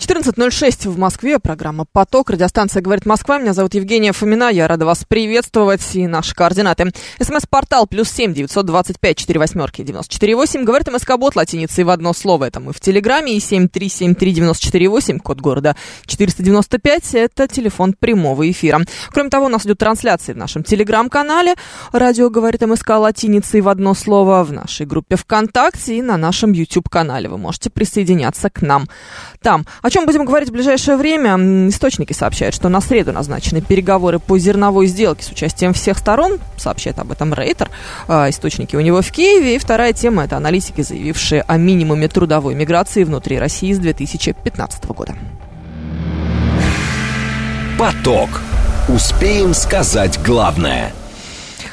14.06 в Москве, программа «Поток», радиостанция «Говорит Москва». Меня зовут Евгения Фомина, я рада вас приветствовать и наши координаты. СМС-портал плюс семь девятьсот двадцать пять четыре восьмерки девяносто четыре восемь. Говорит МСК-бот латиницей в одно слово. Это мы в Телеграме и семь три семь три девяносто четыре восемь, код города 495. Это телефон прямого эфира. Кроме того, у нас идет трансляция в нашем Телеграм-канале. Радио «Говорит МСК» латиницей в одно слово в нашей группе ВКонтакте и на нашем YouTube-канале. Вы можете присоединяться к нам там. О чем будем говорить в ближайшее время? Источники сообщают, что на среду назначены переговоры по зерновой сделке с участием всех сторон. Сообщает об этом Рейтер. А, источники у него в Киеве. И вторая тема – это аналитики, заявившие о минимуме трудовой миграции внутри России с 2015 года. Поток. Успеем сказать главное –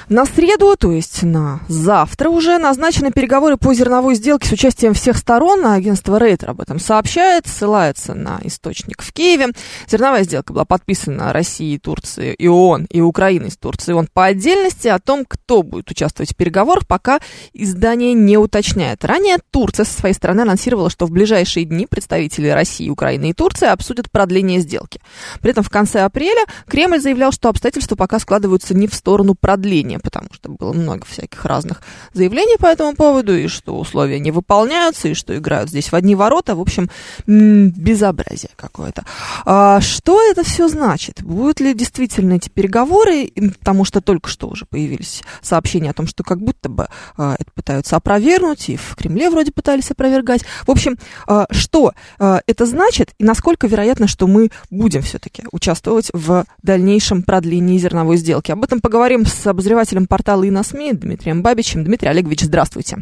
на среду, то есть на завтра уже, назначены переговоры по зерновой сделке с участием всех сторон. Агентство Рейтер об этом сообщает, ссылается на источник в Киеве. Зерновая сделка была подписана Россией, Турцией и ООН, и Украиной с Турцией. Он по отдельности о том, кто будет участвовать в переговорах, пока издание не уточняет. Ранее Турция со своей стороны анонсировала, что в ближайшие дни представители России, Украины и Турции обсудят продление сделки. При этом в конце апреля Кремль заявлял, что обстоятельства пока складываются не в сторону продления заявления, потому что было много всяких разных заявлений по этому поводу, и что условия не выполняются, и что играют здесь в одни ворота. В общем, безобразие какое-то. А что это все значит? Будут ли действительно эти переговоры? Потому что только что уже появились сообщения о том, что как будто бы а, это пытаются опровергнуть, и в Кремле вроде пытались опровергать. В общем, а, что а, это значит, и насколько вероятно, что мы будем все-таки участвовать в дальнейшем продлении зерновой сделки? Об этом поговорим с обозревателем основателем портала «Иносми» Дмитрием Бабичем. Дмитрий Олегович, здравствуйте.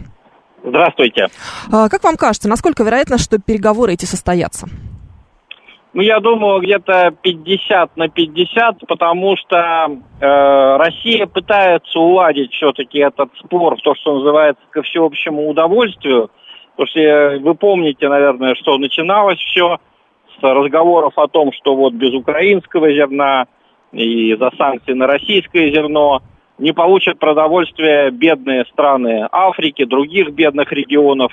Здравствуйте. А, как вам кажется, насколько вероятно, что переговоры эти состоятся? Ну, я думаю, где-то 50 на 50, потому что э, Россия пытается уладить все-таки этот спор, то, что называется, ко всеобщему удовольствию. Потому что вы помните, наверное, что начиналось все с разговоров о том, что вот без украинского зерна и за санкции на российское зерно – не получат продовольствие бедные страны Африки, других бедных регионов.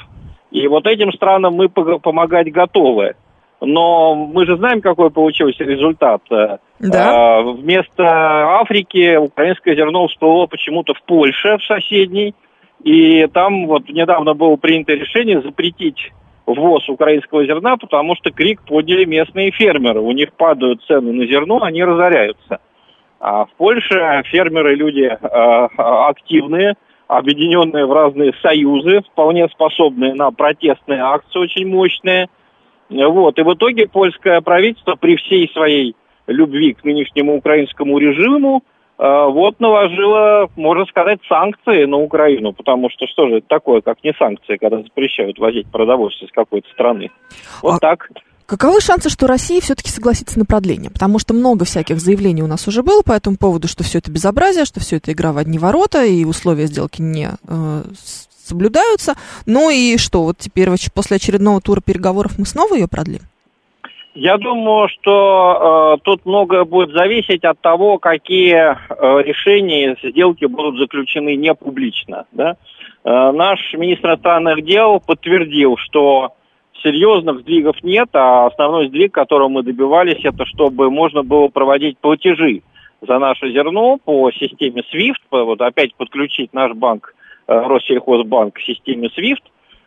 И вот этим странам мы помогать готовы. Но мы же знаем, какой получился результат. Да. А, вместо Африки украинское зерно всплыло почему-то в Польше, в соседней. И там вот недавно было принято решение запретить ввоз украинского зерна, потому что крик подняли местные фермеры. У них падают цены на зерно, они разоряются. А в Польше фермеры люди э, активные, объединенные в разные союзы, вполне способные на протестные акции очень мощные. Вот. И в итоге польское правительство при всей своей любви к нынешнему украинскому режиму э, вот наложило, можно сказать, санкции на Украину, потому что что же это такое, как не санкции, когда запрещают возить продовольствие с какой-то страны. Вот а... так. Каковы шансы, что Россия все-таки согласится на продление? Потому что много всяких заявлений у нас уже было по этому поводу, что все это безобразие, что все это игра в одни ворота, и условия сделки не э, соблюдаются. Ну и что, вот теперь после очередного тура переговоров мы снова ее продлим? Я думаю, что э, тут многое будет зависеть от того, какие э, решения сделки будут заключены не публично. Да? Э, наш министр иностранных дел подтвердил, что серьезных сдвигов нет, а основной сдвиг, которого мы добивались, это чтобы можно было проводить платежи за наше зерно по системе SWIFT, вот опять подключить наш банк, э, Россельхозбанк к системе SWIFT.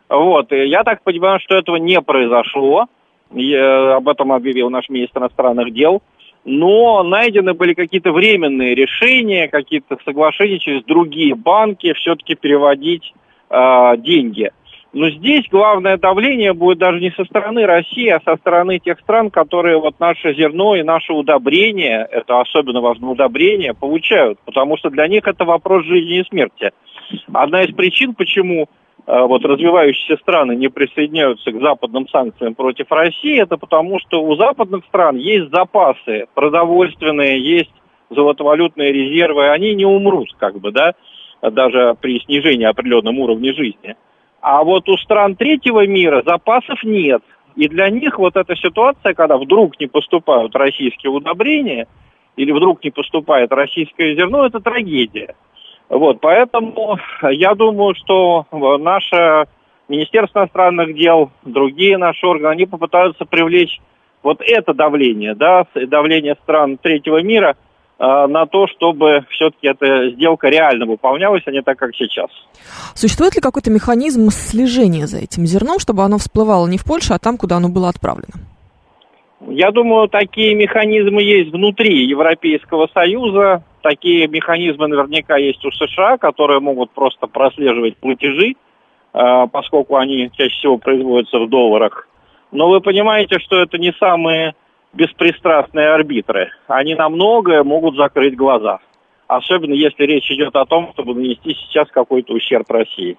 Вот, и я так понимаю, что этого не произошло. Я, об этом объявил наш министр иностранных дел. Но найдены были какие-то временные решения, какие-то соглашения через другие банки все-таки переводить э, деньги. Но здесь главное давление будет даже не со стороны России, а со стороны тех стран, которые вот наше зерно и наше удобрение, это особенно важно удобрение, получают. Потому что для них это вопрос жизни и смерти. Одна из причин, почему э, вот развивающиеся страны не присоединяются к западным санкциям против России, это потому что у западных стран есть запасы продовольственные, есть золотовалютные резервы, они не умрут, как бы, да, даже при снижении определенном уровня жизни. А вот у стран третьего мира запасов нет. И для них вот эта ситуация, когда вдруг не поступают российские удобрения, или вдруг не поступает российское зерно, это трагедия. Вот, поэтому я думаю, что наше Министерство иностранных дел, другие наши органы, они попытаются привлечь вот это давление, да, давление стран третьего мира на то, чтобы все-таки эта сделка реально выполнялась, а не так, как сейчас. Существует ли какой-то механизм слежения за этим зерном, чтобы оно всплывало не в Польше, а там, куда оно было отправлено? Я думаю, такие механизмы есть внутри Европейского Союза. Такие механизмы наверняка есть у США, которые могут просто прослеживать платежи, э, поскольку они чаще всего производятся в долларах. Но вы понимаете, что это не самые беспристрастные арбитры. Они на многое могут закрыть глаза. Особенно если речь идет о том, чтобы нанести сейчас какой-то ущерб России.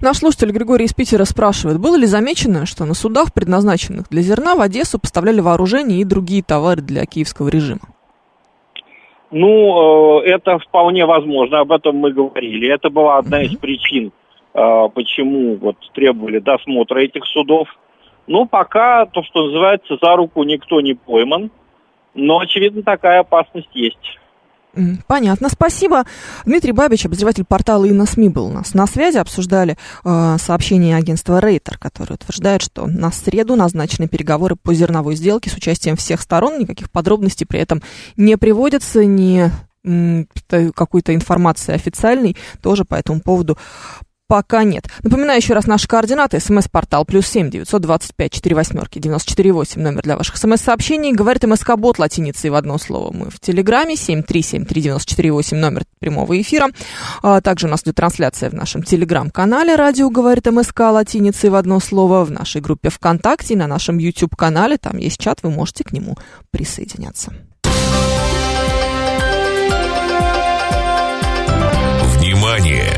Наш слушатель Григорий из Питера спрашивает, было ли замечено, что на судах, предназначенных для зерна, в Одессу поставляли вооружение и другие товары для киевского режима? Ну, э, это вполне возможно, об этом мы говорили. Это была одна из причин, э, почему вот требовали досмотра этих судов. Ну, пока, то, что называется, за руку никто не пойман, но, очевидно, такая опасность есть. Понятно, спасибо. Дмитрий Бабич, обозреватель портала и на СМИ был у нас. На связи обсуждали э, сообщение агентства Рейтер, которое утверждает, что на среду назначены переговоры по зерновой сделке с участием всех сторон. Никаких подробностей при этом не приводится, ни какой-то информации официальной тоже по этому поводу пока нет. Напоминаю еще раз наши координаты. СМС-портал плюс семь девятьсот двадцать пять четыре восьмерки девяносто четыре восемь номер для ваших СМС-сообщений. Говорит МСК-бот латиницей в одно слово. Мы в Телеграме семь три семь три девяносто четыре восемь номер прямого эфира. А, также у нас идет трансляция в нашем Телеграм-канале «Радио говорит МСК» латиницей в одно слово. В нашей группе ВКонтакте и на нашем YouTube-канале. Там есть чат, вы можете к нему присоединяться. Внимание!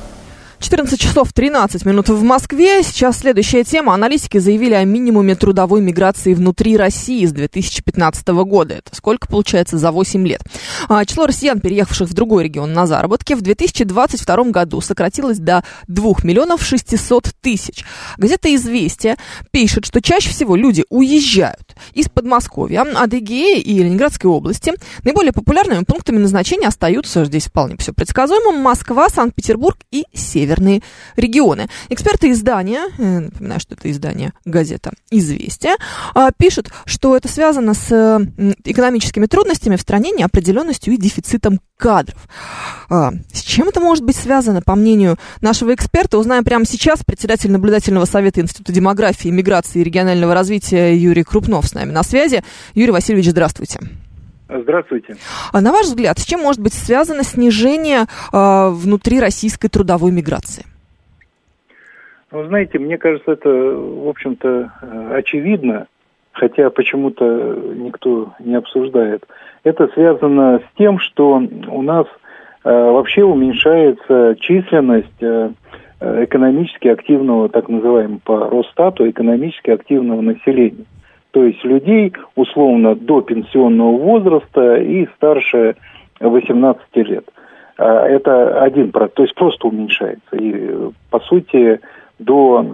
14 часов 13 минут в Москве. Сейчас следующая тема. Аналитики заявили о минимуме трудовой миграции внутри России с 2015 года. Это сколько получается за 8 лет? А, число россиян, переехавших в другой регион на заработки, в 2022 году сократилось до 2 миллионов 600 тысяч. Газета «Известия» пишет, что чаще всего люди уезжают из Подмосковья, Адыгеи и Ленинградской области. Наиболее популярными пунктами назначения остаются, здесь вполне все предсказуемо, Москва, Санкт-Петербург и Север северные регионы. Эксперты издания, э, напоминаю, что это издание газета «Известия», а, пишут, что это связано с экономическими трудностями в стране, неопределенностью и дефицитом кадров. А, с чем это может быть связано, по мнению нашего эксперта, узнаем прямо сейчас. Председатель наблюдательного совета Института демографии, миграции и регионального развития Юрий Крупнов с нами на связи. Юрий Васильевич, здравствуйте. Здравствуйте. А на ваш взгляд, с чем может быть связано снижение э, внутри российской трудовой миграции? Ну, знаете, мне кажется, это, в общем-то, э, очевидно, хотя почему-то никто не обсуждает. Это связано с тем, что у нас э, вообще уменьшается численность э, экономически активного, так называемого по Росстату, экономически активного населения то есть людей условно до пенсионного возраста и старше 18 лет. А, это один процент, то есть просто уменьшается. И, по сути, до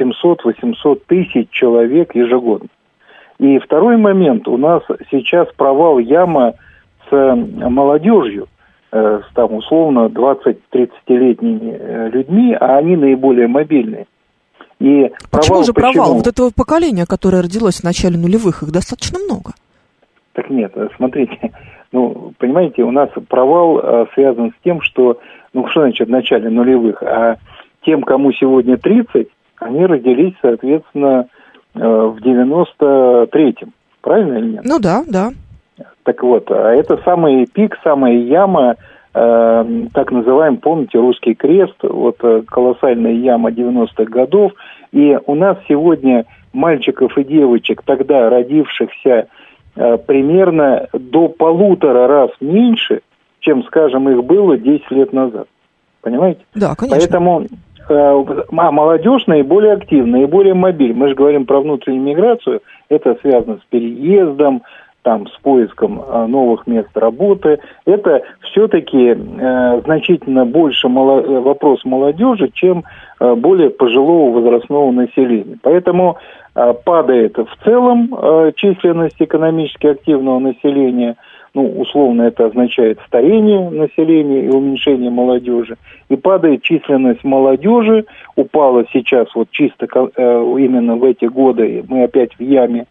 700-800 тысяч человек ежегодно. И второй момент, у нас сейчас провал яма с молодежью, э, с там условно 20-30-летними э, людьми, а они наиболее мобильные. И почему же провал? Почему? Вот этого поколения, которое родилось в начале нулевых, их достаточно много. Так нет, смотрите, ну, понимаете, у нас провал э, связан с тем, что, ну, что значит в начале нулевых, а тем, кому сегодня 30, они родились, соответственно, э, в 93-м. Правильно или нет? Ну да, да. Так вот, а это самый пик, самая яма так называемый, помните, русский крест, вот э, колоссальная яма 90-х годов. И у нас сегодня мальчиков и девочек, тогда родившихся э, примерно до полутора раз меньше, чем, скажем, их было 10 лет назад. Понимаете? Да, конечно. Поэтому э, а молодежь наиболее активна, наиболее мобильна. Мы же говорим про внутреннюю миграцию, это связано с переездом, там с поиском э, новых мест работы. Это все-таки э, значительно больше э, вопрос молодежи, чем более пожилого возрастного населения. Поэтому падает в целом численность экономически активного населения. Ну, условно это означает старение населения и уменьшение молодежи. И падает численность молодежи, упала сейчас вот чисто именно в эти годы, мы опять в яме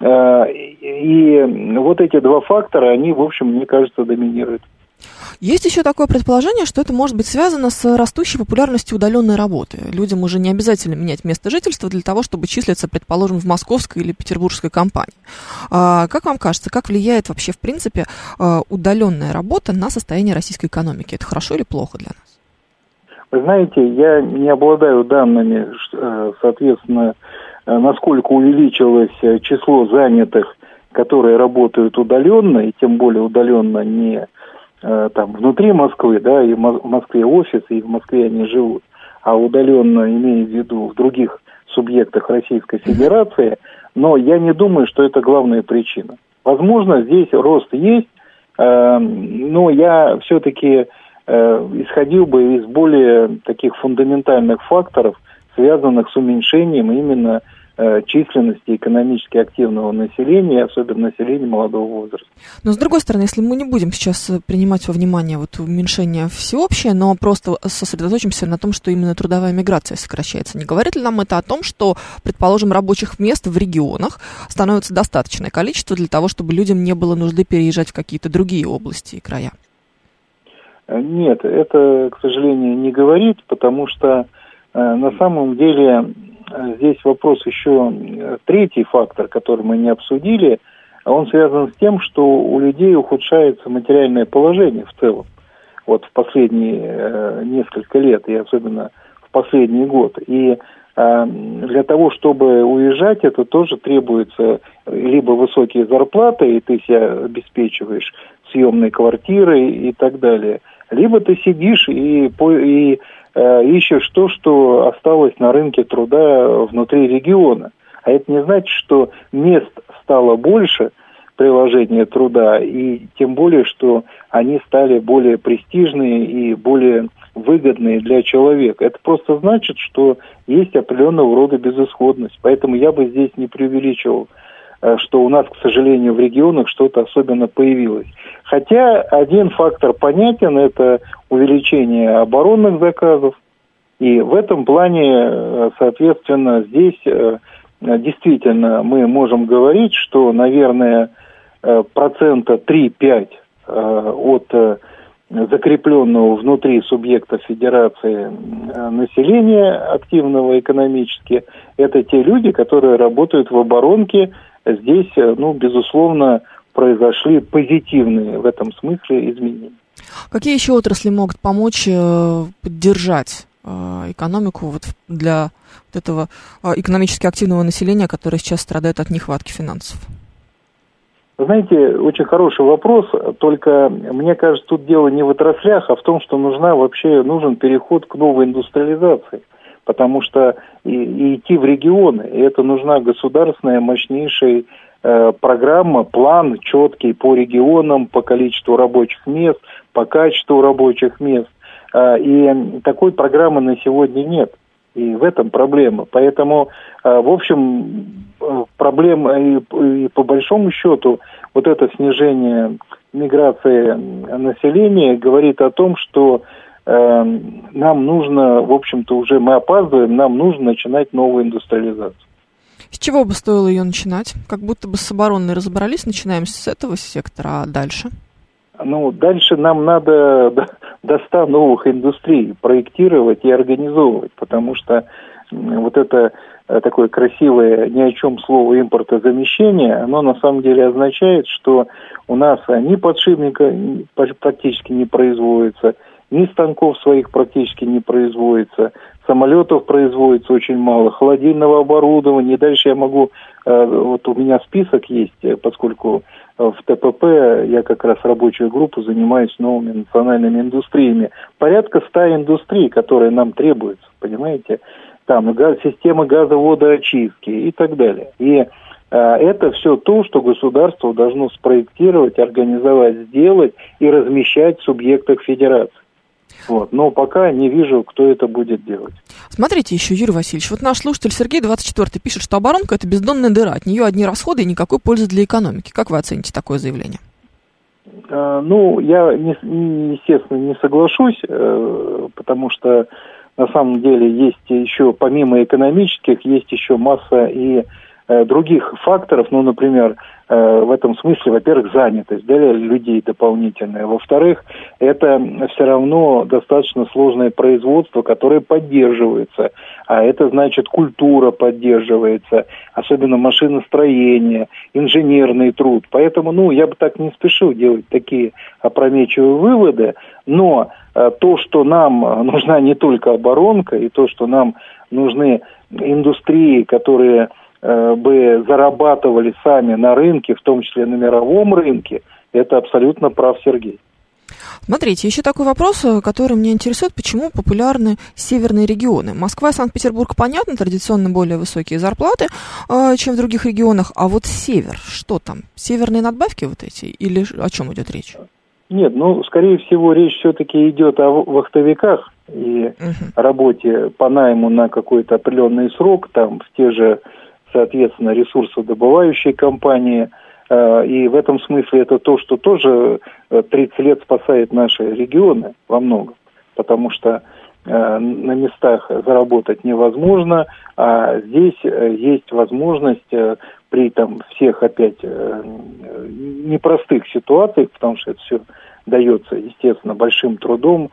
и вот эти два фактора, они, в общем, мне кажется, доминируют. Есть еще такое предположение, что это может быть связано с растущей популярностью удаленной работы. Людям уже не обязательно менять место жительства для того, чтобы числиться, предположим, в московской или петербургской компании. А, как вам кажется, как влияет вообще, в принципе, э, удаленная работа на состояние российской экономики? Это хорошо или плохо для нас? Вы знаете, я не обладаю данными, э, соответственно, Э, насколько увеличилось э, число занятых, которые работают удаленно, и тем более удаленно не э, там внутри Москвы, да, и в Москве офис, и в Москве они живут, а удаленно имея в виду в других субъектах Российской Федерации, но я не думаю, что это главная причина. Возможно, здесь рост есть, но я все-таки исходил бы из более таких фундаментальных факторов, связанных с уменьшением именно Э, численности экономически активного населения, особенно населения молодого возраста. Но с другой стороны, если мы не будем сейчас принимать во внимание вот уменьшение всеобщее, но просто сосредоточимся на том, что именно трудовая миграция сокращается, не говорит ли нам это о том, что, предположим, рабочих мест в регионах становится достаточное количество для того, чтобы людям не было нужды переезжать в какие-то другие области и края? Э, нет, это, к сожалению, не говорит, потому что э, на самом деле здесь вопрос еще третий фактор, который мы не обсудили, он связан с тем, что у людей ухудшается материальное положение в целом. Вот в последние э, несколько лет, и особенно в последний год. И э, для того, чтобы уезжать, это тоже требуется либо высокие зарплаты, и ты себя обеспечиваешь съемной квартирой и так далее, либо ты сидишь и, и Э, ищешь то, что осталось на рынке труда внутри региона. А это не значит, что мест стало больше приложения труда, и тем более, что они стали более престижные и более выгодные для человека. Это просто значит, что есть определенного рода безысходность. Поэтому я бы здесь не преувеличивал Э, что у нас, к сожалению, в регионах что-то особенно появилось. Хотя один фактор понятен, это увеличение оборонных заказов. И в этом плане, э, соответственно, здесь э, действительно мы можем говорить, что, наверное, процента 3-5 от закрепленного внутри субъекта федерации населения активного экономически, это те люди, которые работают в оборонке здесь, э, ну, безусловно, произошли позитивные в этом смысле изменения. Какие еще отрасли могут помочь э, поддержать э, экономику вот для вот этого экономически активного населения, которое сейчас страдает от нехватки финансов? Знаете, очень хороший вопрос, только мне кажется, тут дело не в отраслях, а в том, что нужна вообще нужен переход к новой индустриализации потому что и, и идти в регионы, и это нужна государственная мощнейшая э, программа, план четкий по регионам, по количеству рабочих мест, по качеству рабочих мест. Э, и такой программы на сегодня нет. И в этом проблема. Поэтому, э, в общем, э, проблема и, и по большому счету вот это снижение миграции населения говорит о том, что нам нужно, в общем-то, уже мы опаздываем, нам нужно начинать новую индустриализацию. С чего бы стоило ее начинать? Как будто бы с обороной разобрались, начинаем с этого сектора, а дальше? Ну, дальше нам надо до, до 100 новых индустрий проектировать и организовывать, потому что вот это э, такое красивое ни о чем слово импортозамещение, оно на самом деле означает, что у нас ни подшипника практически не производится, ни станков своих практически не производится, самолетов производится очень мало, холодильного оборудования. дальше я могу, э, вот у меня список есть, э, поскольку э, в ТПП я как раз рабочую группу занимаюсь новыми национальными индустриями. Порядка ста индустрий, которые нам требуются, понимаете? Там система газоводоочистки и так далее. И это все то, что государство должно спроектировать, организовать, сделать и размещать в субъектах федерации. Вот. Но пока не вижу, кто это будет делать. Смотрите еще, Юрий Васильевич, вот наш слушатель Сергей 24 пишет, что оборонка это бездонная дыра, от нее одни расходы и никакой пользы для экономики. Как вы оцените такое заявление? А, ну, я, естественно, не соглашусь, э, потому что на самом деле есть еще, помимо экономических, есть еще масса и Э, других факторов, ну, например, э, в этом смысле, во-первых, занятость для людей дополнительная, во-вторых, это все равно достаточно сложное производство, которое поддерживается, а это значит культура поддерживается, особенно машиностроение, инженерный труд. Поэтому, ну, я бы так не спешил делать такие опрометчивые выводы, но э, то, что нам нужна не только оборонка, и то, что нам нужны индустрии, которые Э, бы зарабатывали сами на рынке, в том числе на мировом рынке, это абсолютно прав Сергей. Смотрите, еще такой вопрос, э, который меня интересует, почему популярны северные регионы. Москва и Санкт-Петербург, понятно, традиционно более высокие зарплаты, э, чем в других регионах, а вот север, что там, северные надбавки вот эти, или о чем идет речь? Нет, ну, скорее всего, речь все-таки идет о вахтовиках и угу. работе по найму на какой-то определенный срок, там, в те же соответственно, ресурсодобывающие компании. Э, и в этом смысле это то, что тоже 30 э, лет спасает наши регионы во многом. Потому что э, на местах заработать невозможно, а здесь есть возможность при там всех опять непростых ситуациях, потому что это все дается, естественно, большим трудом,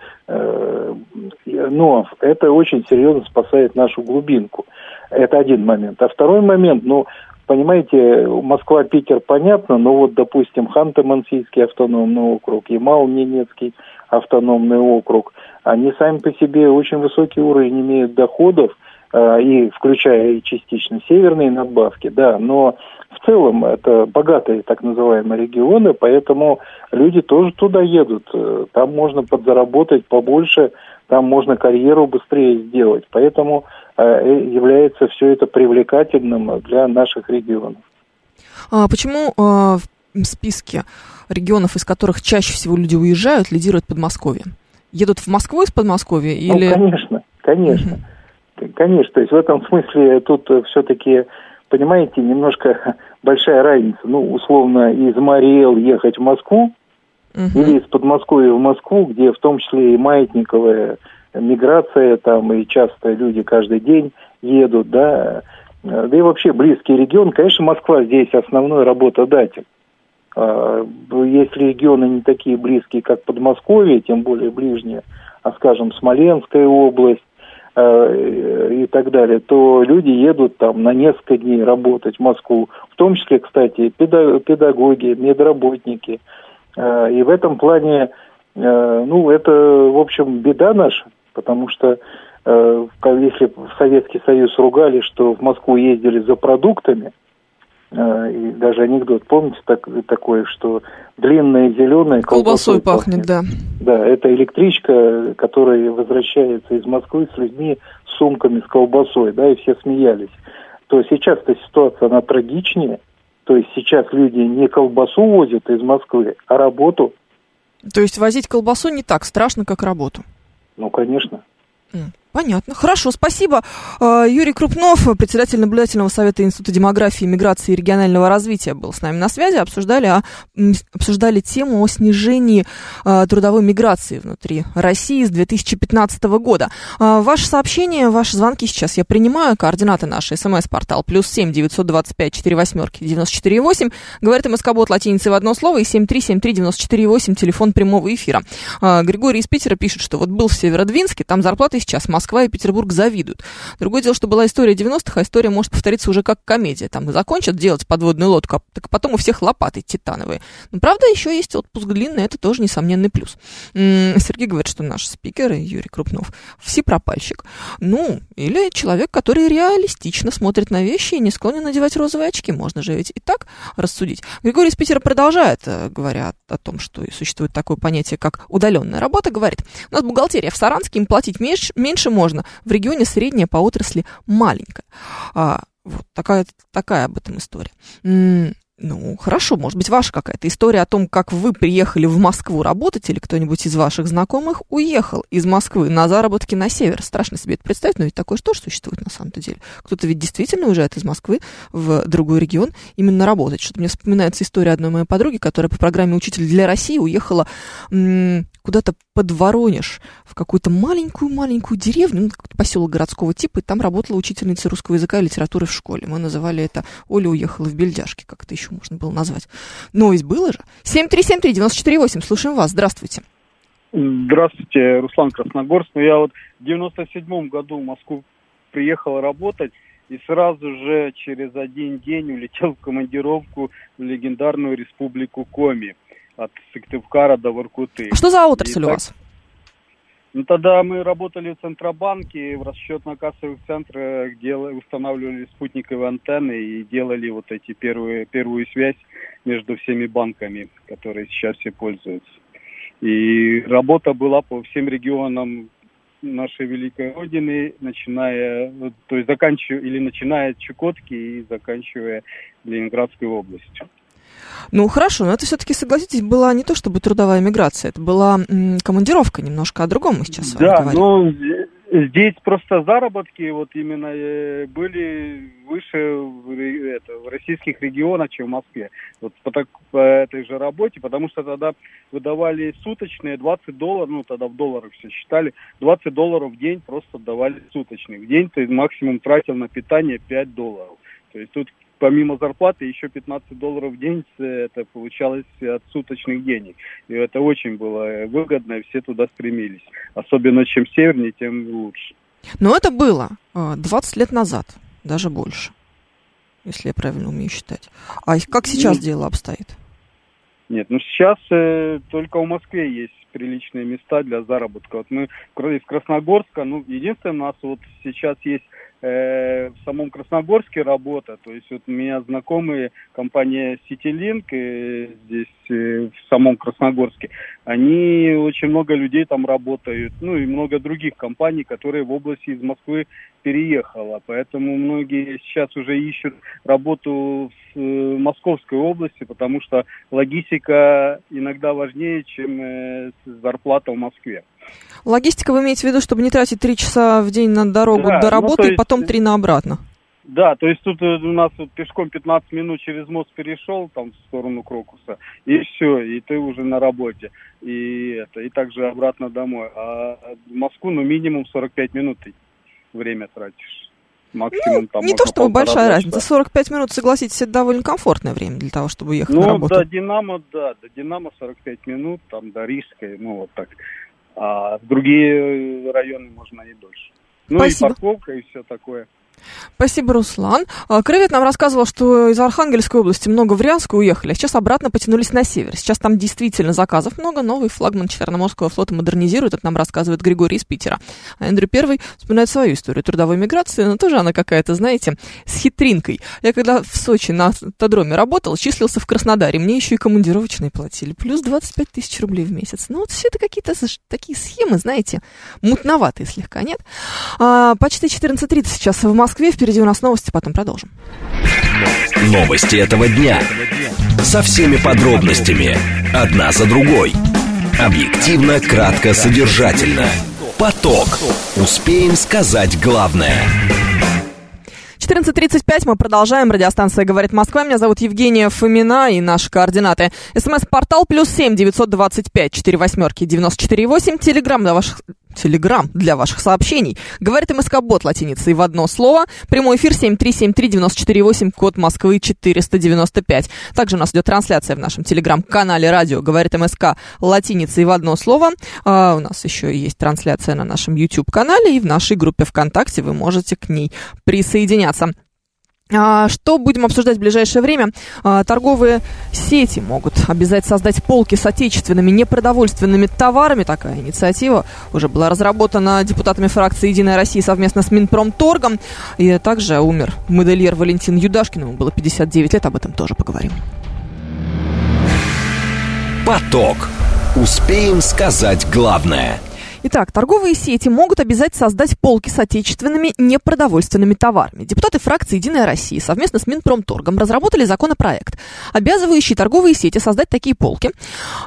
но это очень серьезно спасает нашу глубинку. Это один момент. А второй момент, ну, понимаете, Москва-Питер понятно, но вот, допустим, Ханты-Мансийский автономный округ, Ямал-Ненецкий автономный округ, они сами по себе очень высокий уровень имеют доходов, э, и включая частично северные надбавки, да, но в целом это богатые так называемые регионы, поэтому люди тоже туда едут. Э, там можно подзаработать побольше, там можно карьеру быстрее сделать. Поэтому э, является все это привлекательным для наших регионов. А почему э, в списке регионов, из которых чаще всего люди уезжают, лидирует Подмосковье? Едут в Москву из Подмосковья ну, или... Ну, конечно, конечно. Конечно, то есть в этом смысле тут все-таки, понимаете, немножко большая разница. Ну, условно, из Мариэл ехать в Москву, угу. или из Подмосковья в Москву, где в том числе и маятниковая миграция, там и часто люди каждый день едут, да, да и вообще близкий регион, конечно, Москва здесь основной работодатель. А, если регионы не такие близкие, как Подмосковье, тем более ближние, а, скажем, Смоленская область, и так далее, то люди едут там на несколько дней работать в Москву, в том числе, кстати, педагоги, медработники, Э, и в этом плане, э, ну, это, в общем, беда наша, потому что э, если в Советский Союз ругали, что в Москву ездили за продуктами, и даже анекдот, помните так, такое, что длинная зеленая колбасой, колбасой пахнет, пахнет, да. Да, это электричка, которая возвращается из Москвы с людьми с сумками с колбасой, да, и все смеялись. То сейчас эта ситуация, она трагичнее, то есть сейчас люди не колбасу возят из Москвы, а работу. То есть возить колбасу не так страшно, как работу? Ну, конечно. Понятно. Хорошо, спасибо. А, Юрий Крупнов, председатель наблюдательного совета Института демографии, миграции и регионального развития, был с нами на связи. Обсуждали, а, обсуждали тему о снижении а, трудовой миграции внутри России с 2015 года. А, ваши сообщения, ваши звонки сейчас я принимаю. Координаты наши. СМС-портал плюс семь девятьсот двадцать пять четыре восьмерки девяносто четыре восемь. Говорит МСК-бот латиницей в одно слово и семь три семь три девяносто четыре восемь. Телефон прямого эфира. Григорий из Питера пишет, что вот был в Северодвинске, там зарплаты сейчас Москва Москва и Петербург завидуют. Другое дело, что была история 90-х, а история может повториться уже как комедия. Там закончат делать подводную лодку, а так потом у всех лопаты титановые. Но, правда, еще есть отпуск длинный, это тоже несомненный плюс. Сергей говорит, что наш спикер, Юрий Крупнов, всепропальщик. Ну, или человек, который реалистично смотрит на вещи и не склонен надевать розовые очки. Можно же ведь и так рассудить. Григорий из Питера продолжает, э, говоря о том, что существует такое понятие, как удаленная работа, говорит, у нас бухгалтерия в Саранске, им платить меньше, меньше можно. В регионе средняя по отрасли маленькая. А, Вот такая, такая об этом история. Ну, хорошо, может быть, ваша какая-то история о том, как вы приехали в Москву работать, или кто-нибудь из ваших знакомых уехал из Москвы на заработки на север. Страшно себе это представить, но ведь такое тоже существует на самом-то деле. Кто-то ведь действительно уезжает из Москвы в другой регион именно работать. Что-то мне вспоминается история одной моей подруги, которая по программе «Учитель для России» уехала куда-то под Воронеж, в какую-то маленькую-маленькую деревню, ну, поселок городского типа, и там работала учительница русского языка и литературы в школе. Мы называли это «Оля уехала в Бельдяшки», как это еще можно было назвать. Но ведь было же. 7373948, слушаем вас, здравствуйте. Здравствуйте, Руслан Красногорск. Ну, я вот в 97 году в Москву приехал работать, и сразу же через один день улетел в командировку в легендарную республику Коми от Сыктывкара до Воркуты. А что за отрасль и у так... вас? Ну, тогда мы работали в Центробанке, в расчетно-кассовых центрах делали, устанавливали спутниковые антенны и делали вот эти первые, первую связь между всеми банками, которые сейчас все пользуются. И работа была по всем регионам нашей великой родины, начиная, то есть заканчивая, или начиная от Чукотки и заканчивая Ленинградской областью. Ну, хорошо, но это все-таки, согласитесь, была не то чтобы трудовая миграция, это была м, командировка немножко о другом мы сейчас да, говорим. Да, ну, здесь просто заработки вот именно э, были выше в, это, в российских регионах, чем в Москве. Вот по, так, по этой же работе, потому что тогда выдавали суточные 20 долларов, ну, тогда в долларах все считали, 20 долларов в день просто давали суточных. В день ты максимум тратил на питание 5 долларов. То есть тут помимо зарплаты еще 15 долларов в день это получалось от суточных денег. И это очень было выгодно, и все туда стремились. Особенно чем севернее, тем лучше. Но это было 20 э, лет назад, даже больше, если я правильно умею считать. А как сейчас ну, дело обстоит? Нет, ну сейчас э, только в Москве есть приличные места для заработка. Вот мы из Красногорска, ну, единственное, у нас вот сейчас есть э, в самом Красногорске работа. То есть вот у меня знакомые компания CityLink э, здесь э, в самом Красногорске, они очень много людей там работают, ну и много других компаний, которые в области из Москвы переехала. Поэтому многие сейчас уже ищут работу в э, Московской области, потому что логистика иногда важнее, чем э, зарплата в Москве. Логистика вы имеете в виду, чтобы не тратить три часа в день на дорогу да, до ну, работы ну, есть, и потом три на обратно? Да, то есть тут э, у нас вот пешком 15 минут через мост перешел там в сторону Крокуса, и все, и ты уже на работе. И это, и также обратно домой. А в Москву, ну, минимум 45 минут ты время тратишь. Максимум ну, там не то чтобы большая разница. 45 минут, согласитесь, это довольно комфортное время для того, чтобы ехать ну, на работу. Ну, до Динамо, да, до Динамо 45 минут, там до Рижской, ну, вот так а в другие районы можно и дольше. Ну Спасибо. и парковка и все такое. Спасибо, Руслан. А, Кревет нам рассказывал, что из Архангельской области много в Рязку уехали, а сейчас обратно потянулись на север. Сейчас там действительно заказов много, новый флагман Черноморского флота модернизирует, это нам рассказывает Григорий из Питера. А Эндрю Первый вспоминает свою историю трудовой миграции, но тоже она какая-то, знаете, с хитринкой. Я когда в Сочи на автодроме работал, числился в Краснодаре, мне еще и командировочные платили, плюс 25 тысяч рублей в месяц. Ну вот все это какие-то такие схемы, знаете, мутноватые слегка, нет? А, почти 14.30 сейчас в Москве Москве. Впереди у нас новости, потом продолжим. Новости этого дня. Со всеми подробностями. Одна за другой. Объективно, кратко, содержательно. Поток. Успеем сказать главное. 14.35 мы продолжаем. Радиостанция «Говорит Москва». Меня зовут Евгения Фомина и наши координаты. СМС-портал плюс семь девятьсот двадцать пять четыре восьмерки девяносто четыре восемь. Телеграмм для ваших Телеграм для ваших сообщений. Говорит МСК-бот латиницей в одно слово. Прямой эфир 7373948, код Москвы 495. Также у нас идет трансляция в нашем Телеграм-канале радио «Говорит МСК» латиницей в одно слово. А, у нас еще есть трансляция на нашем YouTube-канале и в нашей группе ВКонтакте. Вы можете к ней присоединяться. А, что будем обсуждать в ближайшее время? А, торговые сети могут обязать создать полки с отечественными непродовольственными товарами. Такая инициатива уже была разработана депутатами фракции «Единая Россия» совместно с Минпромторгом. И также умер модельер Валентин Юдашкин. Ему было 59 лет, об этом тоже поговорим. Поток. Успеем сказать главное – Итак, торговые сети могут обязать создать полки с отечественными непродовольственными товарами. Депутаты фракции «Единая Россия» совместно с Минпромторгом разработали законопроект, обязывающий торговые сети создать такие полки.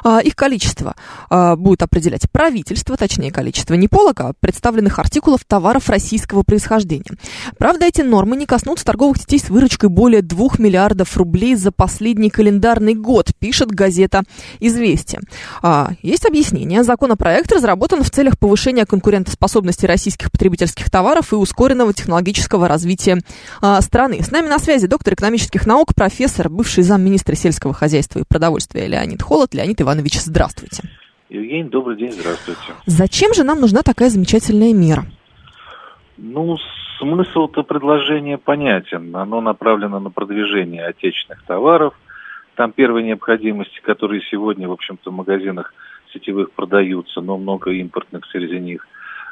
А, их количество а, будет определять правительство, точнее количество не полок, а представленных артикулов товаров российского происхождения. Правда, эти нормы не коснутся торговых сетей с выручкой более 2 миллиардов рублей за последний календарный год, пишет газета «Известия». А, есть объяснение. Законопроект разработан в целях повышения конкурентоспособности российских потребительских товаров и ускоренного технологического развития а, страны. С нами на связи доктор экономических наук, профессор, бывший замминистра сельского хозяйства и продовольствия Леонид Холод. Леонид Иванович, здравствуйте. Евгений, добрый день, здравствуйте. Зачем же нам нужна такая замечательная мера? Ну, смысл это предложения понятен. Оно направлено на продвижение отечественных товаров. Там первой необходимости, которые сегодня, в общем-то, в магазинах сетевых продаются, но много импортных среди них,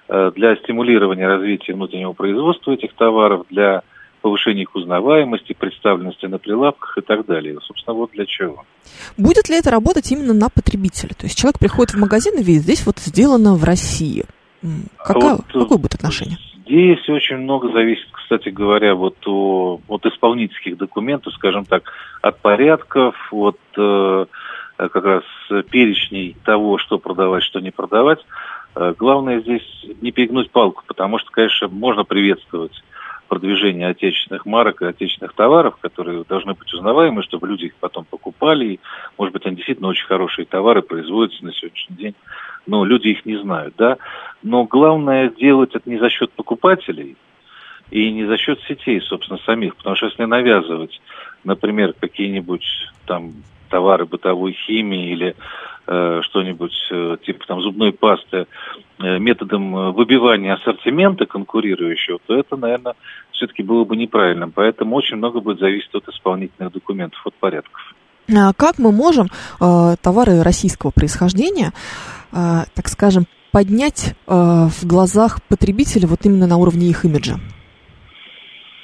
э, для стимулирования развития внутреннего производства этих товаров, для повышения их узнаваемости, представленности на прилавках и так далее. Собственно, вот для чего. Будет ли это работать именно на потребителя? То есть человек приходит в магазин и видит, здесь вот сделано в России. Какая, вот, какое будет отношение? Здесь очень много зависит, кстати говоря, вот о, от исполнительских документов, скажем так, от порядков, от э, Э, как раз перечней того, что продавать, что не продавать. Э, главное здесь не перегнуть палку, потому что, конечно, можно приветствовать продвижение отечественных марок и отечественных товаров, которые должны быть узнаваемы, чтобы люди их потом покупали. И, может быть, они действительно очень хорошие товары производятся на сегодняшний день, но люди их не знают, да. Но главное делать это не за счет покупателей и не за счет сетей, собственно, самих, потому что если навязывать, например, какие-нибудь там товары бытовой химии или э, что-нибудь э, типа там зубной пасты э, методом выбивания ассортимента конкурирующего, то это, наверное, все-таки было бы неправильным. Поэтому очень много будет зависеть от исполнительных документов, от порядков. А как мы можем э, товары российского происхождения, э, так скажем, поднять э, в глазах потребителя вот именно на уровне их имиджа?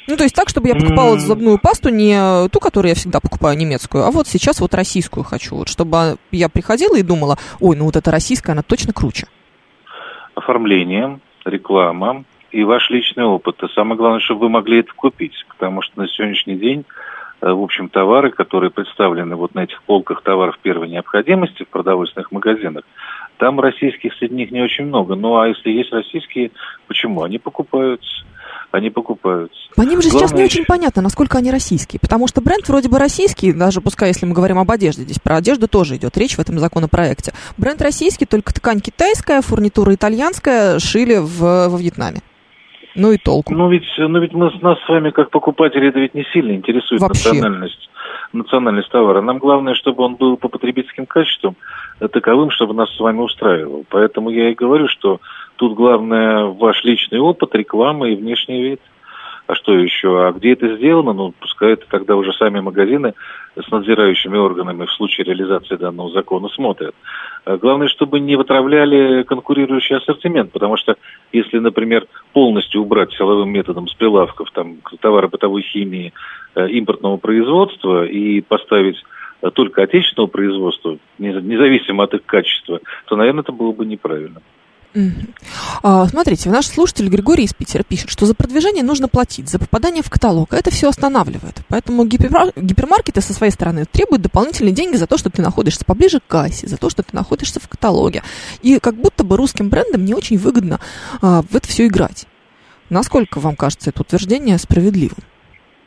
Ну, то есть так, чтобы я покупала зубную пасту не ту, которую я всегда покупаю, немецкую, а вот сейчас вот российскую хочу. Вот, чтобы я приходила и думала, ой, ну вот эта российская, она точно круче. Оформление, реклама и ваш личный опыт. И самое главное, чтобы вы могли это купить, потому что на сегодняшний день э, в общем, товары, которые представлены вот на этих полках товаров первой необходимости в продовольственных магазинах, там российских среди них не очень много. Ну, а если есть российские, почему? Они покупаются они покупаются. По ним же Главное сейчас не очень понятно, насколько они российские, потому что бренд вроде бы российский, даже пускай, если мы говорим об одежде, здесь про одежду тоже идет речь в этом законопроекте. Бренд российский, только ткань китайская, фурнитура итальянская, шили в, во Вьетнаме. Ну и толку. Ну ведь, ну ведь мы, нас с вами, как покупатели, это ведь не сильно интересует Вообще. национальность, национальность товара. Нам главное, чтобы он был по потребительским качествам таковым, чтобы нас с вами устраивал. Поэтому я и говорю, что Тут главное ваш личный опыт, реклама и внешний вид. А что еще? А где это сделано? Ну, пускай это тогда уже сами магазины с надзирающими органами в случае реализации данного закона смотрят. А главное, чтобы не вытравляли конкурирующий ассортимент, потому что если, например, полностью убрать силовым методом с прилавков там, товары бытовой химии э, импортного производства и поставить только отечественного производства, независимо от их качества, то, наверное, это было бы неправильно. А, смотрите, наш слушатель Григорий из Питера пишет, что за продвижение нужно платить, за попадание в каталог, это все останавливает. Поэтому гипермаркеты со своей стороны требуют дополнительные деньги за то, что ты находишься поближе к кассе, за то, что ты находишься в каталоге. И как будто бы русским брендам не очень выгодно а, в это все играть. Насколько вам кажется это утверждение справедливым?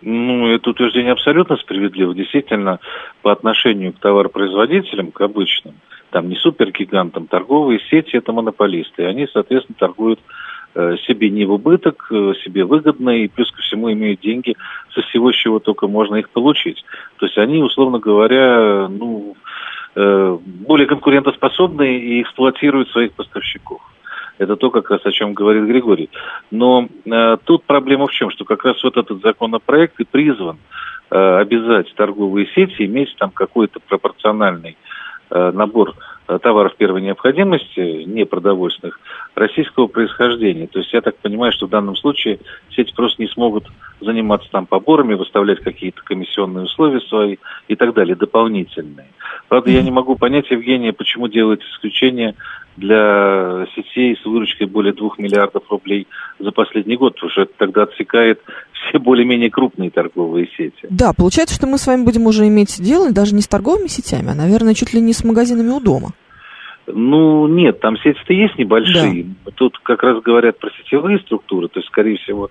Ну, это утверждение абсолютно справедливо. Действительно, по отношению к товаропроизводителям, к обычным, там не супергигантам, торговые сети это монополисты. И они, соответственно, торгуют э, себе не в убыток, э, себе выгодно, и плюс ко всему имеют деньги со всего, чего только можно их получить. То есть они, условно говоря, ну, э, более конкурентоспособны и эксплуатируют своих поставщиков. Это то, как раз о чем говорит Григорий. Но э, тут проблема в чем, что как раз вот этот законопроект и призван э, обязать торговые сети иметь там какой-то пропорциональный набор э, товаров первой необходимости, не продовольственных, российского происхождения. То есть я так понимаю, что в данном случае сети просто не смогут заниматься там поборами, выставлять какие-то комиссионные условия свои и так далее, дополнительные. Правда, я не могу понять, Евгения, почему делать исключение для сетей с выручкой более 2 миллиардов рублей за последний год, потому что это тогда отсекает все более-менее крупные торговые сети. Да, получается, что мы с вами будем уже иметь дело даже не с торговыми сетями, а, наверное, чуть ли не с магазинами у дома. Ну, нет, там сети-то есть небольшие. Да. Тут как раз говорят про сетевые структуры, то есть, скорее всего,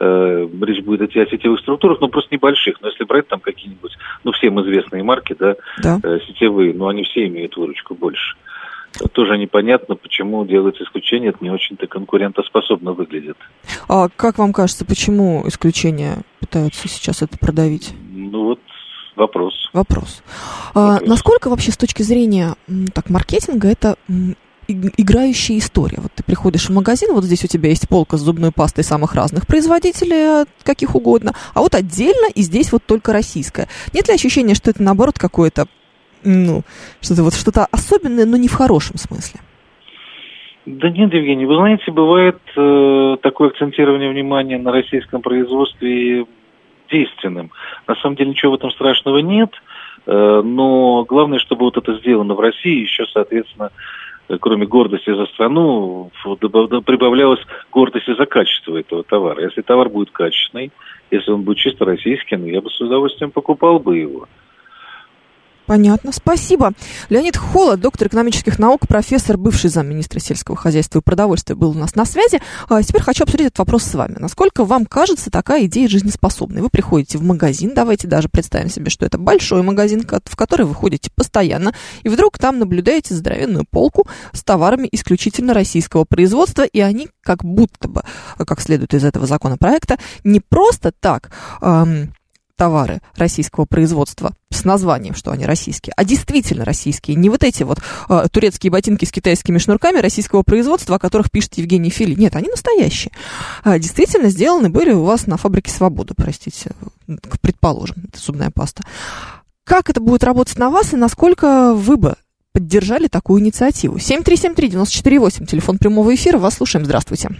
э, речь будет идти о сетевых структурах, но просто небольших. Но если брать там какие-нибудь, ну, всем известные марки, да, да. Э, сетевые, ну, они все имеют выручку больше. Тоже непонятно, почему делается исключение, это не очень-то конкурентоспособно выглядит. А как вам кажется, почему исключение пытаются сейчас это продавить? Ну вот вопрос. Вопрос. А, насколько вообще с точки зрения так, маркетинга это играющая история. Вот ты приходишь в магазин, вот здесь у тебя есть полка с зубной пастой самых разных производителей, каких угодно, а вот отдельно и здесь вот только российская. Нет ли ощущения, что это наоборот какое-то ну, что-то вот что-то особенное, но не в хорошем смысле? Да нет, Евгений, вы знаете, бывает э, такое акцентирование внимания на российском производстве действенным. На самом деле ничего в этом страшного нет, э, но главное, чтобы вот это сделано в России, еще, соответственно, э, кроме гордости за страну, прибавлялась гордость за качество этого товара. Если товар будет качественный, если он будет чисто российский, ну, я бы с удовольствием покупал бы его. Понятно, спасибо. Леонид Холод, доктор экономических наук, профессор, бывший замминистра сельского хозяйства и продовольствия, был у нас на связи. А теперь хочу обсудить этот вопрос с вами. Насколько вам кажется такая идея жизнеспособной? Вы приходите в магазин, давайте даже представим себе, что это большой магазин, в который вы ходите постоянно, и вдруг там наблюдаете здоровенную полку с товарами исключительно российского производства, и они как будто бы, как следует из этого законопроекта, не просто так... Эм, товары российского производства с названием, что они российские, а действительно российские. Не вот эти вот э, турецкие ботинки с китайскими шнурками российского производства, о которых пишет Евгений Фили. Нет, они настоящие. А, действительно сделаны были у вас на фабрике «Свобода», простите, предположим, это зубная паста. Как это будет работать на вас и насколько вы бы поддержали такую инициативу? 7373948, телефон прямого эфира, вас слушаем, здравствуйте.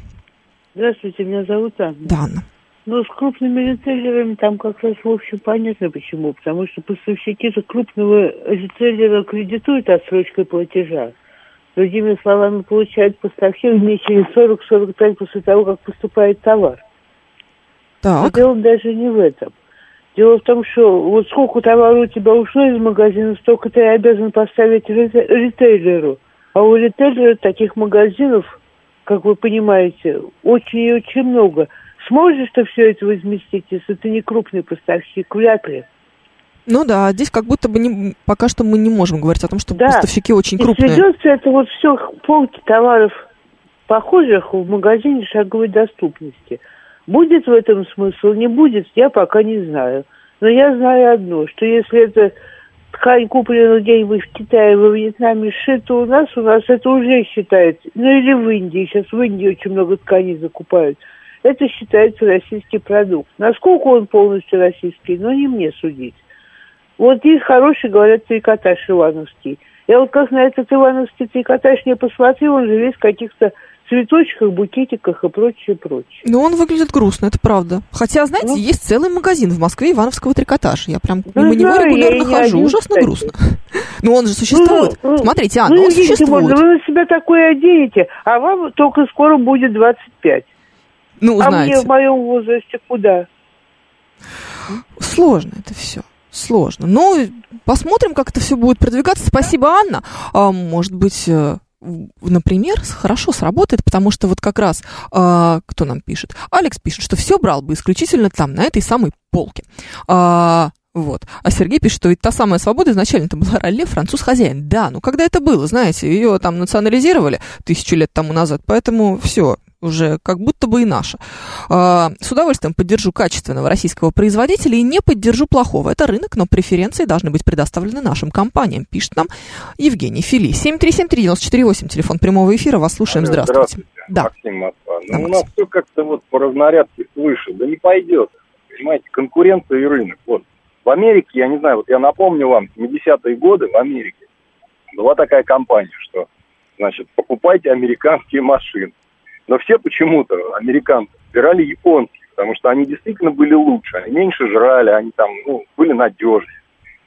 Здравствуйте, меня зовут Анна. Да, Анна. Ну, с крупными ритейлерами там как раз, в общем, понятно почему. Потому что поставщики же крупного ритейлера кредитуют отсрочкой платежа. Другими словами, получают поставки не через 40-45 после того, как поступает товар. Так. Но дело даже не в этом. Дело в том, что вот сколько товара у тебя ушло из магазина, столько ты обязан поставить ритейлеру. А у ритейлера таких магазинов, как вы понимаете, очень и очень много – Сможешь ты все это возместить, если ты не крупный поставщик? Вряд ли. Ну да, здесь как будто бы не, пока что мы не можем говорить о том, что да. поставщики очень крупные. И сведется это вот все полки товаров похожих в магазине шаговой доступности. Будет в этом смысл, не будет, я пока не знаю. Но я знаю одно, что если это ткань куплена где-нибудь в Китае, во Вьетнаме, сшита у нас, у нас это уже считается. Ну или в Индии, сейчас в Индии очень много тканей закупают – это считается российский продукт. Насколько он полностью российский, ну не мне судить. Вот есть хороший, говорят, трикотаж ивановский. Я вот как на этот ивановский трикотаж не посмотрел, он же весь в каких-то цветочках, букетиках и прочее, прочее. Ну, он выглядит грустно, это правда. Хотя, знаете, ну, есть целый магазин в Москве Ивановского трикотажа. Я прям ну, мимо него регулярно хожу. Один, Ужасно кстати. грустно. Но ну, он же существует. Ну, Смотрите, Анна, ну, он существует. Можно, вы на себя такое оденете, а вам только скоро будет 25. Ну, а мне в моем возрасте куда? Сложно это все. Сложно. Но ну, посмотрим, как это все будет продвигаться. Спасибо, Анна. А, может быть, э, например, хорошо сработает, потому что вот как раз, а, кто нам пишет? Алекс пишет, что все брал бы исключительно там, на этой самой полке. А, вот. А Сергей пишет, что ведь та самая свобода изначально это была роле француз-хозяин. Да, ну когда это было, знаете, ее там национализировали тысячу лет тому назад, поэтому все, уже как будто бы и наша. А, с удовольствием поддержу качественного российского производителя и не поддержу плохого. Это рынок, но преференции должны быть предоставлены нашим компаниям, пишет нам Евгений Фили. 7373948, телефон прямого эфира, вас слушаем, здравствуйте. здравствуйте. Да. Максим Москва. Ну, у нас все как-то вот по разнарядке свыше, да не пойдет. Понимаете, конкуренция и рынок. Вот. В Америке, я не знаю, вот я напомню вам, 70-е годы в Америке была такая компания, что, значит, покупайте американские машины. Но все почему-то, американцы, выбирали японские, потому что они действительно были лучше, они меньше жрали, они там, ну, были надежнее.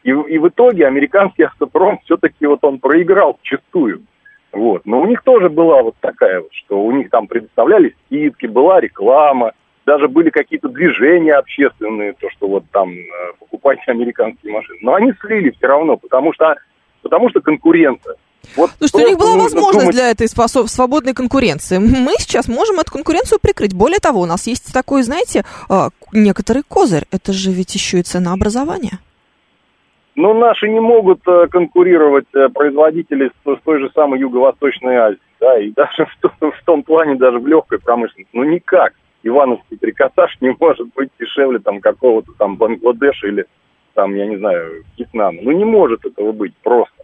И, и в итоге американский автопром все-таки вот он проиграл чистую. Вот. Но у них тоже была вот такая вот, что у них там предоставлялись скидки, была реклама, даже были какие-то движения общественные, то, что вот там э, покупайте американские машины. Но они слили все равно, потому что, потому что конкуренция. Вот ну что у них была возможность думать... для этой свободной конкуренции. Мы сейчас можем эту конкуренцию прикрыть. Более того, у нас есть такой, знаете, а, некоторый козырь. Это же ведь еще и ценообразование. Но наши не могут э, конкурировать э, производители с, с той же самой Юго-Восточной Азии. Да, и даже в, том, в том плане, даже в легкой промышленности. Ну никак. Ивановский трикотаж не может быть дешевле там какого-то там Бангладеша или там, я не знаю, Вьетнама. Ну не может этого быть просто.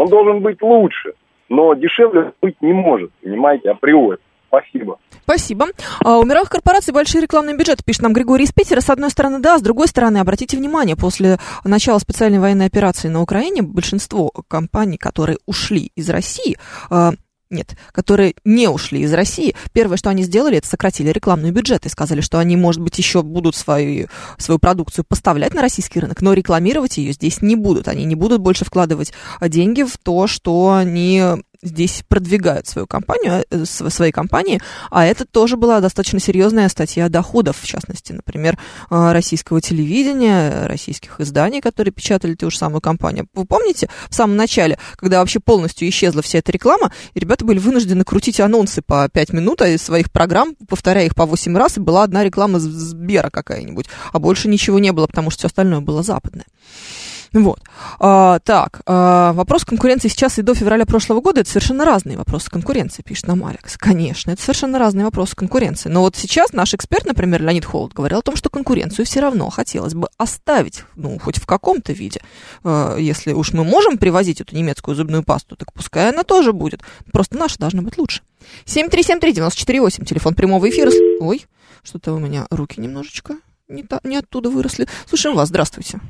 Он должен быть лучше, но дешевле быть не может, понимаете, априори. Спасибо. Спасибо. А, у мировых корпораций большие рекламные бюджеты, пишет нам Григорий из Питера. С одной стороны, да, с другой стороны, обратите внимание, после начала специальной военной операции на Украине большинство компаний, которые ушли из России, а, нет, которые не ушли из России, первое, что они сделали, это сократили рекламные бюджеты. Сказали, что они, может быть, еще будут свою, свою продукцию поставлять на российский рынок, но рекламировать ее здесь не будут. Они не будут больше вкладывать деньги в то, что они здесь продвигают свою компанию, э, свои компании, а это тоже была достаточно серьезная статья доходов, в частности, например, э, российского телевидения, российских изданий, которые печатали ту же самую компанию. Вы помните, в самом начале, когда вообще полностью исчезла вся эта реклама, и ребята были вынуждены крутить анонсы по 5 минут из своих программ, повторяя их по 8 раз, и была одна реклама Сбера какая-нибудь, а больше ничего не было, потому что все остальное было западное. Вот. А, так, а, вопрос конкуренции сейчас и до февраля прошлого года это совершенно разные вопросы конкуренции, пишет нам Алекс. Конечно, это совершенно разные вопросы конкуренции. Но вот сейчас наш эксперт, например, Леонид Холод, говорил о том, что конкуренцию все равно хотелось бы оставить, ну, хоть в каком-то виде. А, если уж мы можем привозить эту немецкую зубную пасту, так пускай она тоже будет. Просто наша должна быть лучше. 7373948, телефон прямого эфира. Ой, что-то у меня руки немножечко не, та, не оттуда выросли. Слушаем вас, здравствуйте.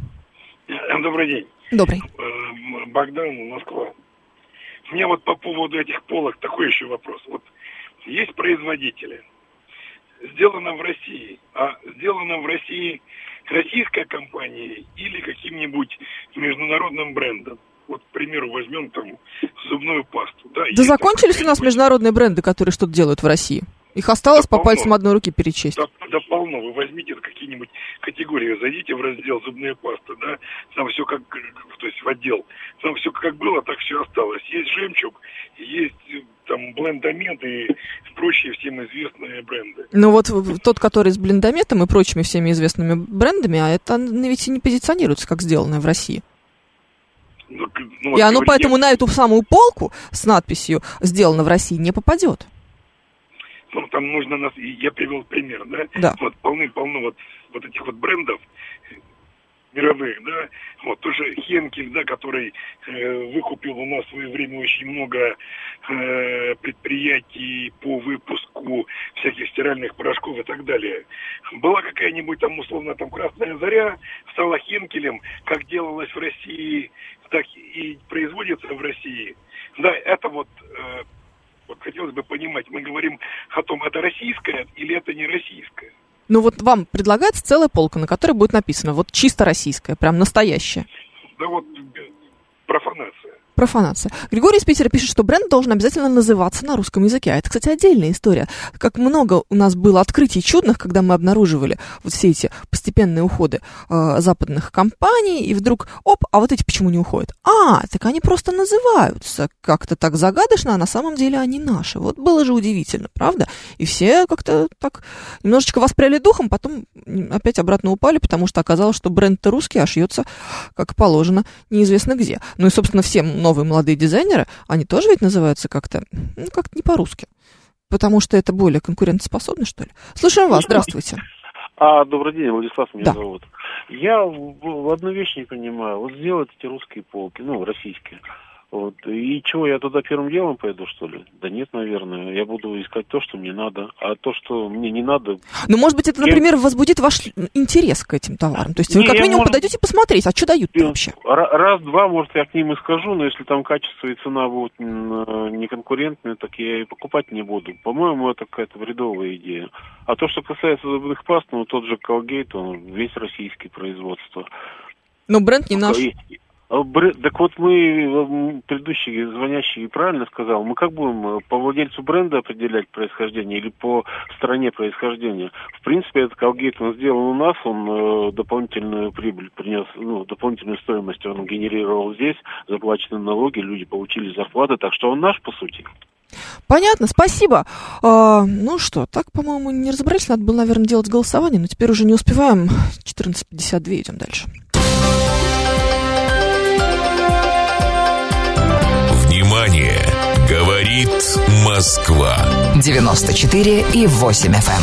Добрый день. Добрый. Э, Богдан, Москва. У меня вот по поводу этих полок такой еще вопрос. Вот есть производители. Сделано в России. А сделано в России российской компанией или каким-нибудь международным брендом. Вот, к примеру, возьмем там зубную пасту. Да, да закончились у нас международные бренды, которые что-то делают в России? Их осталось да по полно. пальцам одной руки перечесть. Да, да полно. Вы возьмите какие-нибудь категории, зайдите в раздел зубные пасты, да, там все как, то есть в отдел, там все как было, так все осталось. Есть жемчуг, есть там блендомет и прочие всем известные бренды. Ну вот тот, который с блендометом и прочими всеми известными брендами, а это ведь и не позиционируется как сделанное в России. Ну, ну, и оно поэтому на эту самую полку с надписью «Сделано в России» не попадет ну, там нужно, нас, я привел пример, да, да. вот полны-полно вот, вот этих вот брендов мировых, да, вот тоже Хенкель, да, который э, выкупил у нас в свое время очень много э, предприятий по выпуску всяких стиральных порошков и так далее. Была какая-нибудь там условно там Красная Заря, стала Хенкелем, как делалось в России, так и производится в России. Да, это вот э, вот хотелось бы понимать, мы говорим о том, это российское или это не российское. Ну вот вам предлагается целая полка, на которой будет написано вот чисто российское, прям настоящее. Да вот профанация профанация. Григорий из Питера пишет, что бренд должен обязательно называться на русском языке. А это, кстати, отдельная история. Как много у нас было открытий чудных, когда мы обнаруживали вот все эти постепенные уходы э, западных компаний, и вдруг, оп, а вот эти почему не уходят? А, так они просто называются как-то так загадочно, а на самом деле они наши. Вот было же удивительно, правда? И все как-то так немножечко воспряли духом, потом опять обратно упали, потому что оказалось, что бренд-то русский, а шьется, как положено, неизвестно где. Ну и, собственно, всем новые молодые дизайнеры, они тоже ведь называются как-то, ну, как-то не по-русски. Потому что это более конкурентоспособно, что ли? Слушаем вас, здравствуйте. А, добрый день, Владислав меня да. зовут. Я в, в одну вещь не понимаю. Вот сделать эти русские полки, ну, российские. Вот. И чего, я туда первым делом пойду, что ли? Да нет, наверное. Я буду искать то, что мне надо. А то, что мне не надо... Ну, может быть, это, например, я... возбудит ваш интерес к этим товарам. То есть не, вы как минимум может... подойдете посмотреть, а что дают вообще? Раз-два, может, я к ним и скажу, но если там качество и цена будут неконкурентные, так я и покупать не буду. По-моему, это какая-то вредовая идея. А то, что касается зубных паст, ну, тот же Colgate, он весь российский производство. Но бренд не наш. А, так вот мы, предыдущий звонящий правильно сказал, мы как будем э, по владельцу бренда определять происхождение или по стране происхождения? В принципе, этот Колгейт он сделан у нас, он э, дополнительную прибыль принес, ну, дополнительную стоимость он генерировал здесь, заплачены налоги, люди получили зарплаты, так что он наш, по сути. Понятно, спасибо. А, ну что, так, по-моему, не разобрались. Надо было, наверное, делать голосование, но теперь уже не успеваем. 14.52, идем дальше. Говорит Москва. 94 и 8 FM.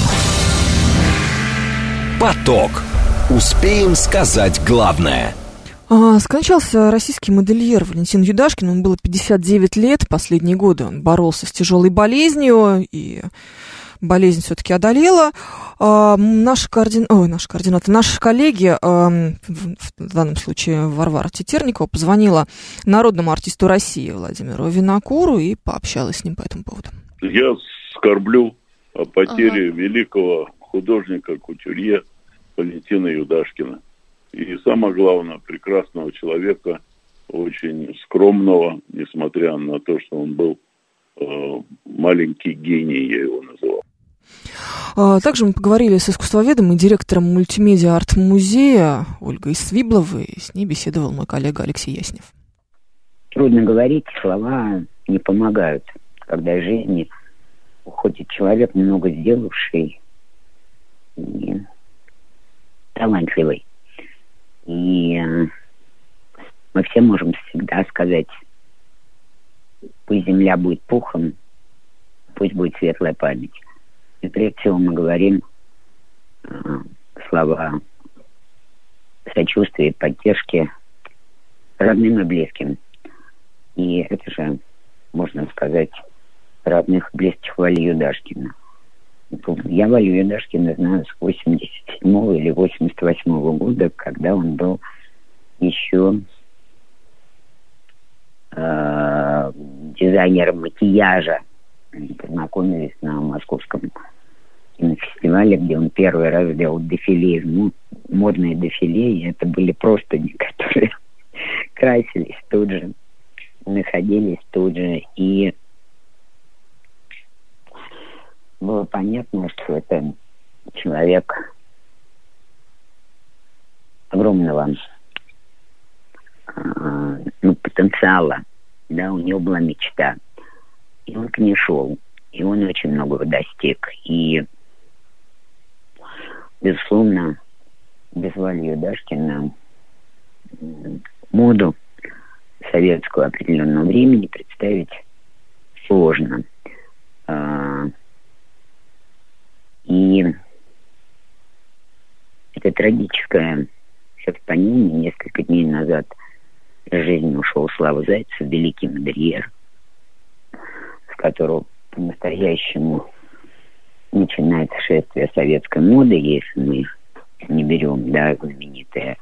Эм. Поток. Успеем сказать главное – а, скончался российский модельер Валентин Юдашкин. Он было 59 лет. Последние годы он боролся с тяжелой болезнью, и болезнь все-таки одолела. А, наши, координ... Ой, наши координаты, наши коллеги, а, в данном случае Варвара Тетерникова, позвонила народному артисту России Владимиру Винокуру и пообщалась с ним по этому поводу. Я скорблю о потере ага. великого художника-кутюрье Валентина Юдашкина и самое главное, прекрасного человека, очень скромного, несмотря на то, что он был э, маленький гений, я его называл. А, также мы поговорили с искусствоведом и директором мультимедиа арт-музея Ольгой Свибловой. С ней беседовал мой коллега Алексей Яснев. Трудно говорить, слова не помогают, когда из жизни уходит человек, много сделавший и талантливый. И э, мы все можем всегда сказать, пусть земля будет пухом, пусть будет светлая память. И всего мы говорим э, слова сочувствия, поддержки родным и близким. И это же, можно сказать, родных и близких Вали Юдашкина. Я Валю Юдашкина знаю с 87 или 88 года, когда он был еще э, дизайнером макияжа. Познакомились на московском кинофестивале, где он первый раз делал дефиле, ну, модные дефиле, и это были просто которые красились тут же, находились тут же, и было понятно, что это человек огромного э, ну, потенциала. Да, у него была мечта. И он к ней шел. И он очень многого достиг. И, безусловно, без Вали Юдашкина моду советского определенного времени представить сложно. А, и это трагическое совпадение. Несколько дней назад из жизни ушел Слава Зайцев, великий модельер, которого по-настоящему начинается шествие советской моды, если мы не берем, да, знаменитая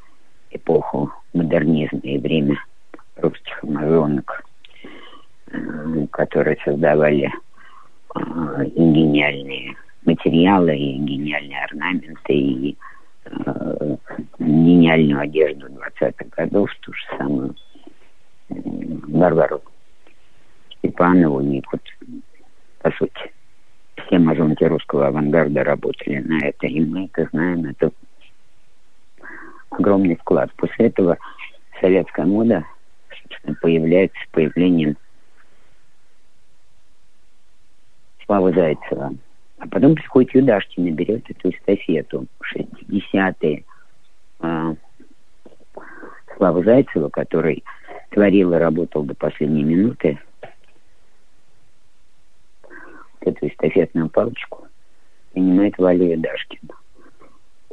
эпоху модернизма и время русских амазонок, э, которые создавали э, гениальные материалы, и гениальные орнаменты, и э, гениальную одежду 20-х годов, ту же самую э, Варвару Степанову. Вот, по сути, все мазонки русского авангарда работали на это, и мы это знаем, это огромный вклад. После этого советская мода собственно, появляется с появлением Славы Зайцева. А потом приходит Юдашкин и берет эту эстафету. 60-е. А, Слава Зайцева, который творил и работал до последней минуты, вот эту эстафетную палочку принимает Валя Юдашкин.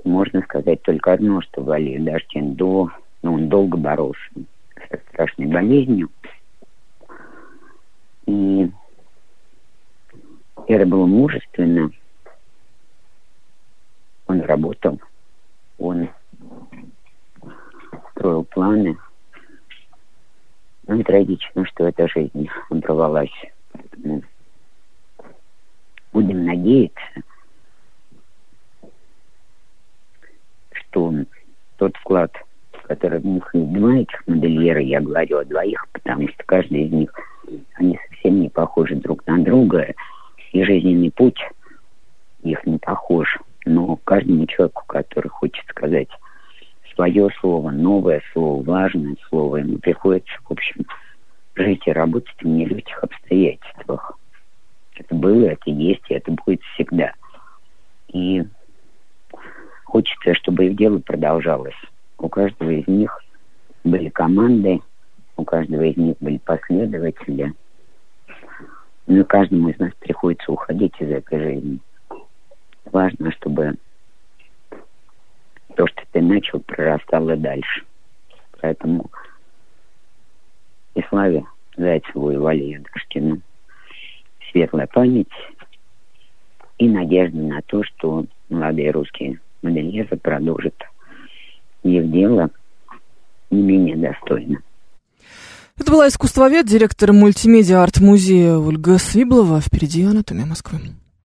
Можно сказать только одно, что Валя Юдашкин до, ну, он долго боролся со страшной болезнью. И это было мужественно. Он работал, он строил планы. Ну и трагично, что эта жизнь оборвалась. Поэтому будем надеяться, что тот вклад, которые в них два этих модельера, я говорю о двоих, потому что каждый из них, они совсем не похожи друг на друга, и жизненный путь их не похож. Но каждому человеку, который хочет сказать свое слово, новое слово, важное слово, ему приходится, в общем, жить и работать в нелегких обстоятельствах. Это было, это есть, и это будет всегда. И хочется, чтобы их дело продолжалось. У каждого из них были команды, у каждого из них были последователи. Но каждому из нас приходится уходить из этой жизни. Важно, чтобы то, что ты начал, прорастало дальше. Поэтому и Славе Зайцеву и Вале Ядрушкину светлая память и надежда на то, что молодые русские модельеры продолжат их дело не менее достойно. Это была искусствовед, директор мультимедиа арт-музея Ольга Свиблова. Впереди «Анатомия Москвы».